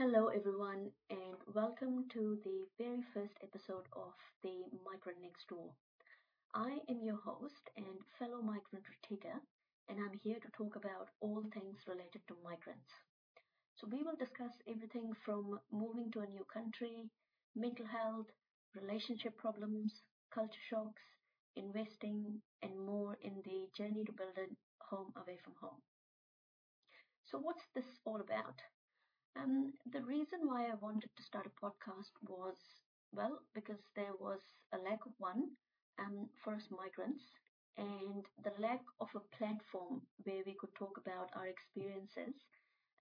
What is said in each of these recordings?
Hello, everyone, and welcome to the very first episode of the Migrant Next Door. I am your host and fellow migrant Ritika, and I'm here to talk about all things related to migrants. So, we will discuss everything from moving to a new country, mental health, relationship problems, culture shocks, investing, and more in the journey to build a home away from home. So, what's this all about? Um, the reason why I wanted to start a podcast was, well, because there was a lack of one um, for us migrants and the lack of a platform where we could talk about our experiences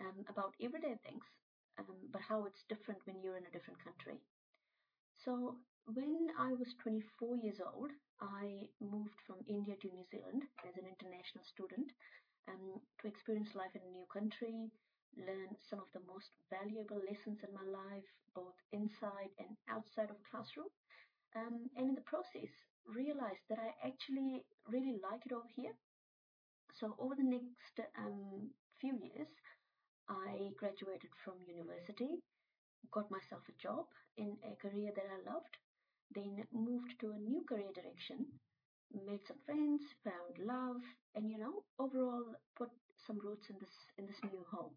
um, about everyday things, um, but how it's different when you're in a different country. So, when I was 24 years old, I moved from India to New Zealand as an international student um, to experience life in a new country, learn some of the most valuable lessons in my life, both inside and outside of classroom. Um, and in the process, realized that I actually really like it over here. So over the next um, few years, I graduated from university, got myself a job in a career that I loved, then moved to a new career direction, made some friends, found love, and you know, overall put some roots in this in this new home.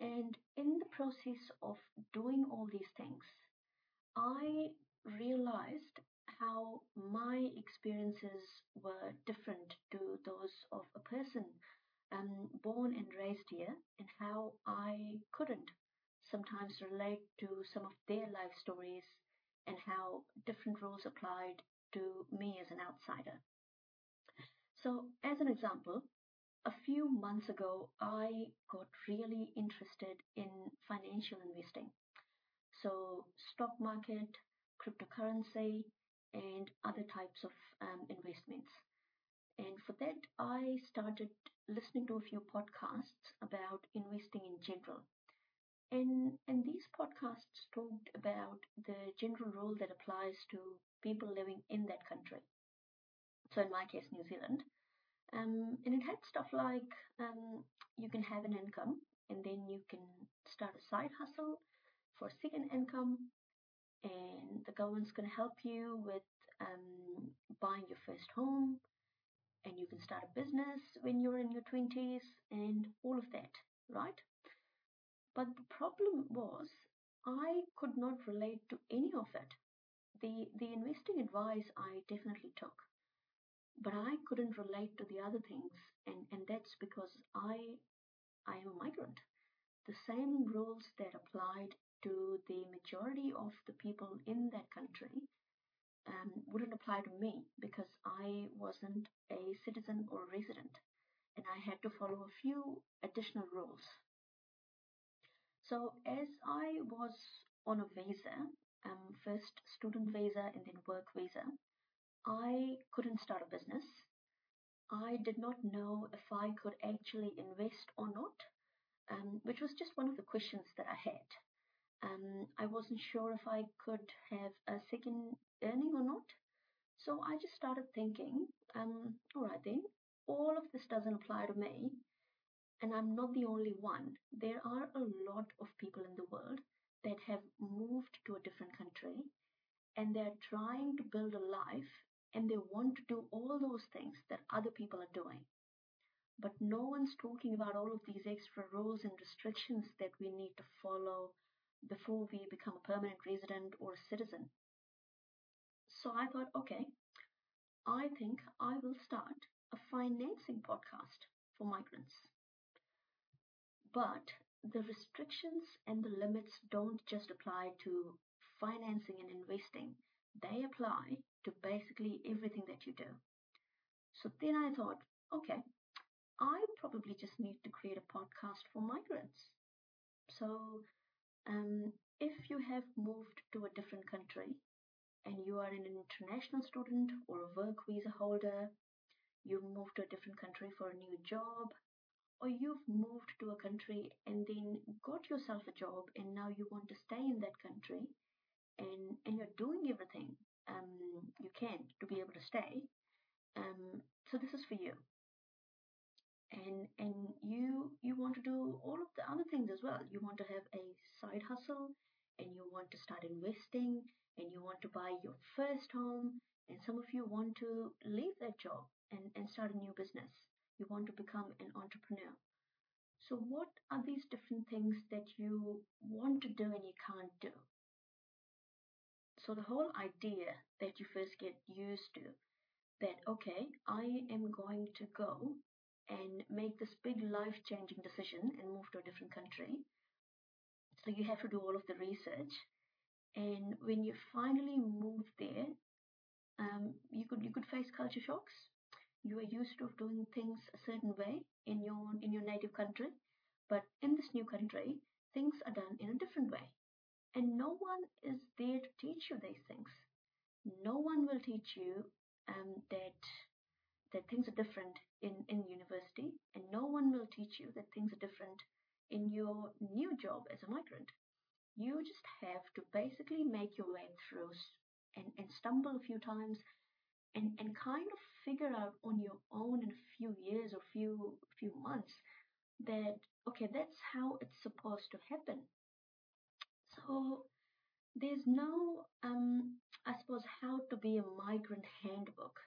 And in the process of doing all these things, I realized how my experiences were different to those of a person um, born and raised here, and how I couldn't sometimes relate to some of their life stories and how different rules applied to me as an outsider. So, as an example, a few months ago, I got really interested in financial investing. So, stock market, cryptocurrency, and other types of um, investments. And for that, I started listening to a few podcasts about investing in general. And, and these podcasts talked about the general rule that applies to people living in that country. So, in my case, New Zealand. Um, and it had stuff like um, you can have an income and then you can start a side hustle for a second income, and the government's going to help you with um, buying your first home, and you can start a business when you're in your 20s, and all of that, right? But the problem was I could not relate to any of it. The, the investing advice I definitely took but I couldn't relate to the other things, and, and that's because I I am a migrant. The same rules that applied to the majority of the people in that country um, wouldn't apply to me because I wasn't a citizen or a resident, and I had to follow a few additional rules. So as I was on a visa, um, first student visa and then work visa, I couldn't start a business. I did not know if I could actually invest or not, um, which was just one of the questions that I had. Um, I wasn't sure if I could have a second earning or not. So I just started thinking, um, all right then, all of this doesn't apply to me, and I'm not the only one. There are a lot of people in the world that have moved to a different country and they're trying to build a life and they want to do all those things that other people are doing. But no one's talking about all of these extra rules and restrictions that we need to follow before we become a permanent resident or a citizen. So I thought, okay, I think I will start a financing podcast for migrants. But the restrictions and the limits don't just apply to financing and investing, they apply to basically everything that you do. So then I thought, okay, I probably just need to create a podcast for migrants. So um, if you have moved to a different country and you are an international student or a work visa holder, you've moved to a different country for a new job, or you've moved to a country and then got yourself a job and now you want to stay in that country and, and you're doing everything um, you can to be able to stay. Um, so this is for you. and and you you want to do all of the other things as well you want to have a side hustle and you want to start investing and you want to buy your first home and some of you want to leave that job and, and start a new business you want to become an entrepreneur so what are these different things that you want to do and you can't do so the whole idea that you first get used to that okay i am going to go and make this big life changing decision and move to a different country. So you have to do all of the research. And when you finally move there, um, you could you could face culture shocks. You are used to doing things a certain way in your in your native country, but in this new country, things are done in a different way. And no one is there to teach you these things. No one will teach you um, that that things are different in, in university, and no one will teach you that things are different in your new job as a migrant. You just have to basically make your way through and, and stumble a few times and, and kind of figure out on your own in a few years or few few months that okay that's how it's supposed to happen so there's no um i suppose how to be a migrant handbook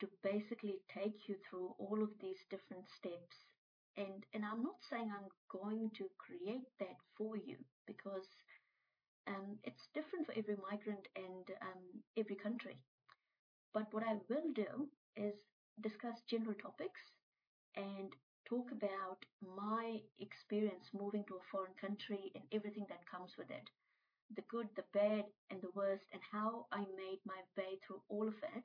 to basically take you through all of these different steps. And, and I'm not saying I'm going to create that for you because um, it's different for every migrant and um, every country. But what I will do is discuss general topics and talk about my experience moving to a foreign country and everything that comes with it the good, the bad, and the worst, and how I made my way through all of it.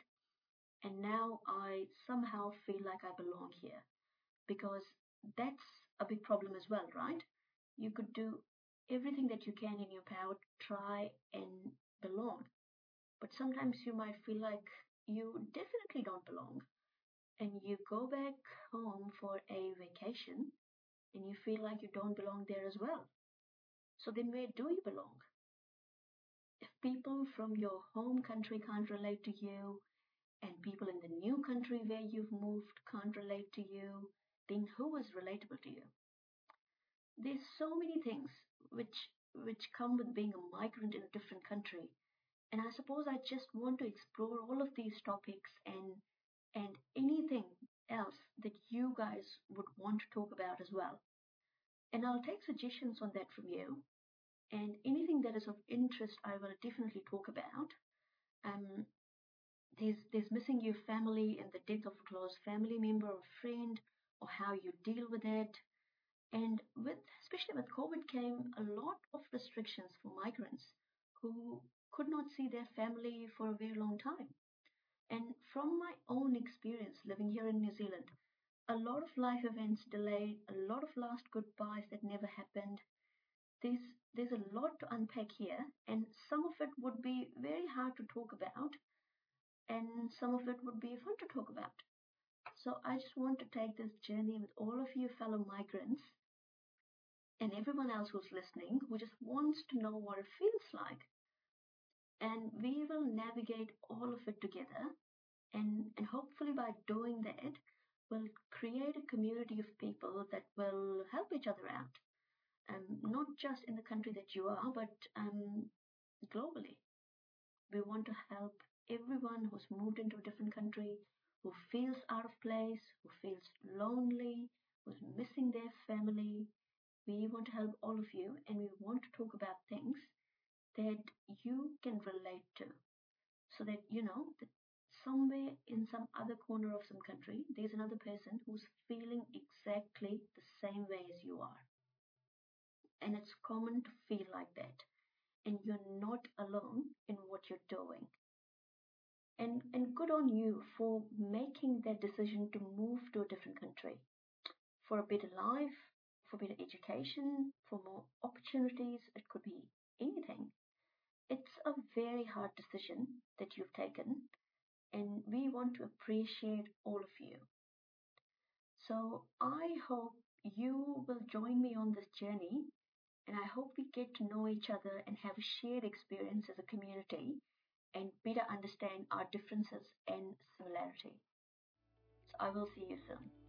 And now I somehow feel like I belong here because that's a big problem as well, right? You could do everything that you can in your power to try and belong, but sometimes you might feel like you definitely don't belong, and you go back home for a vacation and you feel like you don't belong there as well. So then, where do you belong? If people from your home country can't relate to you, and people in the new country where you've moved can't relate to you, then who is relatable to you? There's so many things which which come with being a migrant in a different country. And I suppose I just want to explore all of these topics and and anything else that you guys would want to talk about as well. And I'll take suggestions on that from you. And anything that is of interest, I will definitely talk about. Um, there's, there's missing your family and the death of a close family member or friend or how you deal with it. And with, especially with COVID came a lot of restrictions for migrants who could not see their family for a very long time. And from my own experience living here in New Zealand, a lot of life events delayed, a lot of last goodbyes that never happened. There's there's a lot to unpack here, and some of it would be very hard to talk about and some of it would be fun to talk about. So I just want to take this journey with all of you fellow migrants and everyone else who's listening who just wants to know what it feels like. And we will navigate all of it together. And, and hopefully, by doing that, we'll create a community of people that will help each other out. Um, not just in the country that you are, but um, globally. We want to help everyone who's moved into a different country, who feels out of place, who feels lonely, who's missing their family. We want to help all of you and we want to talk about things that you can relate to. So that you know that somewhere in some other corner of some country, there's another person who's feeling exactly the same way as you are. And it's common to feel like that. And you're not alone in what you're doing. And, and good on you for making that decision to move to a different country for a better life, for better education, for more opportunities. It could be very hard decision that you've taken, and we want to appreciate all of you. So I hope you will join me on this journey, and I hope we get to know each other and have a shared experience as a community and better understand our differences and similarity. So I will see you soon.